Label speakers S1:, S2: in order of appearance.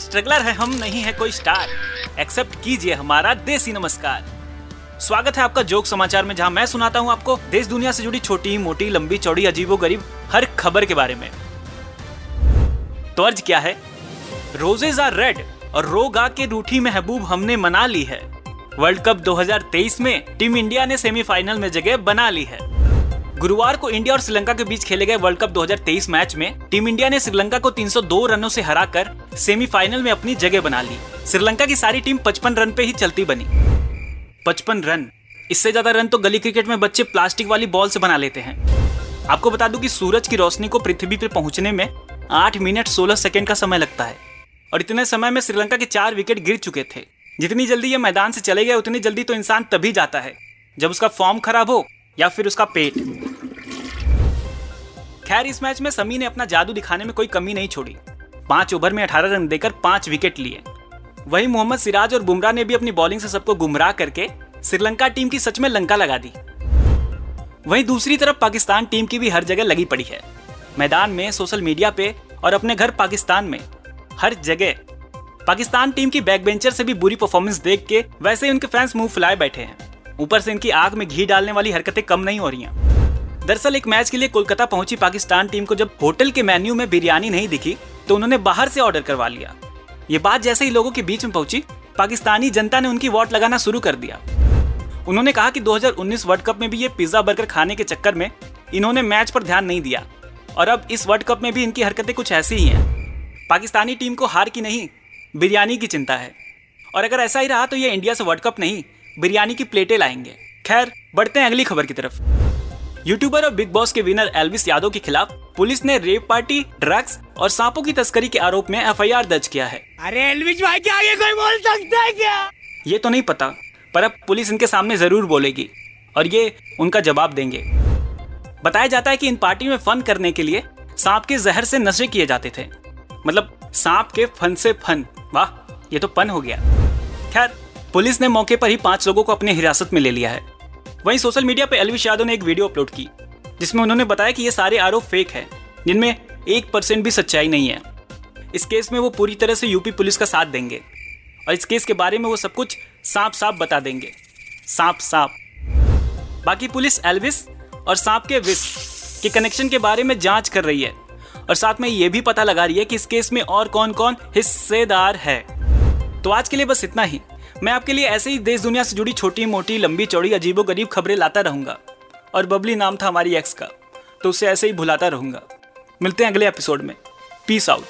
S1: Struggler है, हम नहीं है कोई स्टार। एक्सेप्ट कीजिए हमारा देसी नमस्कार। स्वागत है आपका जोक समाचार में, जहाँ मैं सुनाता हूँ आपको देश दुनिया से जुड़ी छोटी, मोटी, लंबी, चौड़ी, अजीबो गरीब हर खबर के बारे में। तो अर्ज़ क्या है? रोजेज आर रेड और रोगा के रूठी महबूब हमने मना ली है। वर्ल्ड कप 2023 में टीम इंडिया ने सेमीफाइनल में जगह बना ली है। गुरुवार को इंडिया और श्रीलंका के बीच खेले गए वर्ल्ड कप 2023 मैच में टीम इंडिया ने श्रीलंका को 302 रनों से हराकर सेमीफाइनल में अपनी जगह बना ली। श्रीलंका की सारी टीम 55 रन पे ही चलती बनी। 55 रन। इससे ज़्यादा रन तो गली क्रिकेट में बच्चे प्लास्टिक वाली बॉल से बना लेते हैं। आपको बता दूँ कि सूरज की रोशनी को पृथ्वी पर पहुँचने में आठ मिनट सोलह सेकेंड का समय लगता है। और इतने समय में श्रीलंका के चार विकेट गिर चुके थे। जितनी जल्दी ये मैदान से चले गए, उतनी जल्दी तो इंसान तभी जाता है। जब उसका फॉर्म खराब हो या फिर उसका पेट। खैर, इस मैच में समी ने अपना जादू दिखाने में कोई कमी नहीं छोड़ी। पाँच ओवर में अठारह रन देकर पाँच विकेट लिए। वहीं मोहम्मद सिराज और बुमराह ने भी अपनी बॉलिंग से सबको गुमराह करके श्रीलंका टीम की सच में लंका लगा दी। वहीं दूसरी तरफ़ पाकिस्तान टीम की भी हर जगह लगी पड़ी है। मैदान में, सोशल मीडिया पे और अपने घर पाकिस्तान में हर जगह पाकिस्तान टीम की बैक बेंचर से भी बुरी परफॉर्मेंस देख के वैसे ही उनके फैंस मुँह फुलाए बैठे हैं। ऊपर से इनकी आग में घी डालने वाली हरकतें कम नहीं हो रही हैं। दरअसल एक मैच के लिए कोलकाता पहुँची पाकिस्तान टीम को जब होटल के मेन्यू में बिरयानी नहीं दिखी तो उन्होंने बाहर से ऑर्डर करवा लिया। ये बात जैसे ही लोगों के बीच में पहुँची, पाकिस्तानी जनता ने उनकी वोट लगाना शुरू कर दिया। उन्होंने कहा कि 2019 वर्ल्ड कप में भी ये पिज्जा बर्गर खाने के चक्कर में इन्होंने मैच पर ध्यान नहीं दिया, और अब इस वर्ल्ड कप में भी इनकी हरकतें कुछ ऐसी ही हैं। पाकिस्तानी टीम को हार की नहीं, बिरयानी की चिंता है। और अगर ऐसा ही रहा तो ये इंडिया से वर्ल्ड कप नहीं, बिरयानी की प्लेटें लाएँगे। खैर, बढ़ते हैं अगली खबर की तरफ़। यूट्यूबर और बिग बॉस के विनर एल्विस यादव के खिलाफ पुलिस ने रेप पार्टी ड्रग्स और सांपों की तस्करी के आरोप में एफआईआर दर्ज किया है।
S2: अरे एल्विस भाई के आगे कोई बोल सकता है क्या?
S1: ये तो नहीं पता पर अब पुलिस इनके सामने ज़रूर बोलेगी और ये उनका जवाब देंगे। बताया जाता है कि इन पार्टी में फन करने के लिए सांप के जहर से नशे किए जाते थे। मतलब सांप के फन से फन वाह ये तो पन हो गया। खैर पुलिस ने मौके पर ही पाँच लोगों को अपने हिरासत में ले लिया है। वहीं सोशल मीडिया पर एलविश यादव ने एक वीडियो अपलोड की, जिसमें उन्होंने बताया कि ये सारे आरोप फेक है, जिनमें एक परसेंट भी सच्चाई नहीं है। इस केस में वो पूरी तरह से यूपी पुलिस का साथ देंगे और इस केस के बारे में वो सब कुछ सांप साफ़ बता देंगे। सांप साफ़ बाकी पुलिस एल्विस और सांप के विस के कनेक्शन के बारे में जाँच कर रही है और साथ में ये भी पता लगा रही है कि इस केस में और कौन कौन हिस्सेदार है। तो आज के लिए बस इतना ही। मैं आपके लिए ऐसे ही देश दुनिया से जुड़ी छोटी, मोटी, लंबी, चौड़ी अजीबो गरीब खबरें लाता रहूँगा। और बबली नाम था हमारी एक्स का तो उसे ऐसे ही भुलाता रहूँगा। मिलते हैं अगले एपिसोड में। Peace out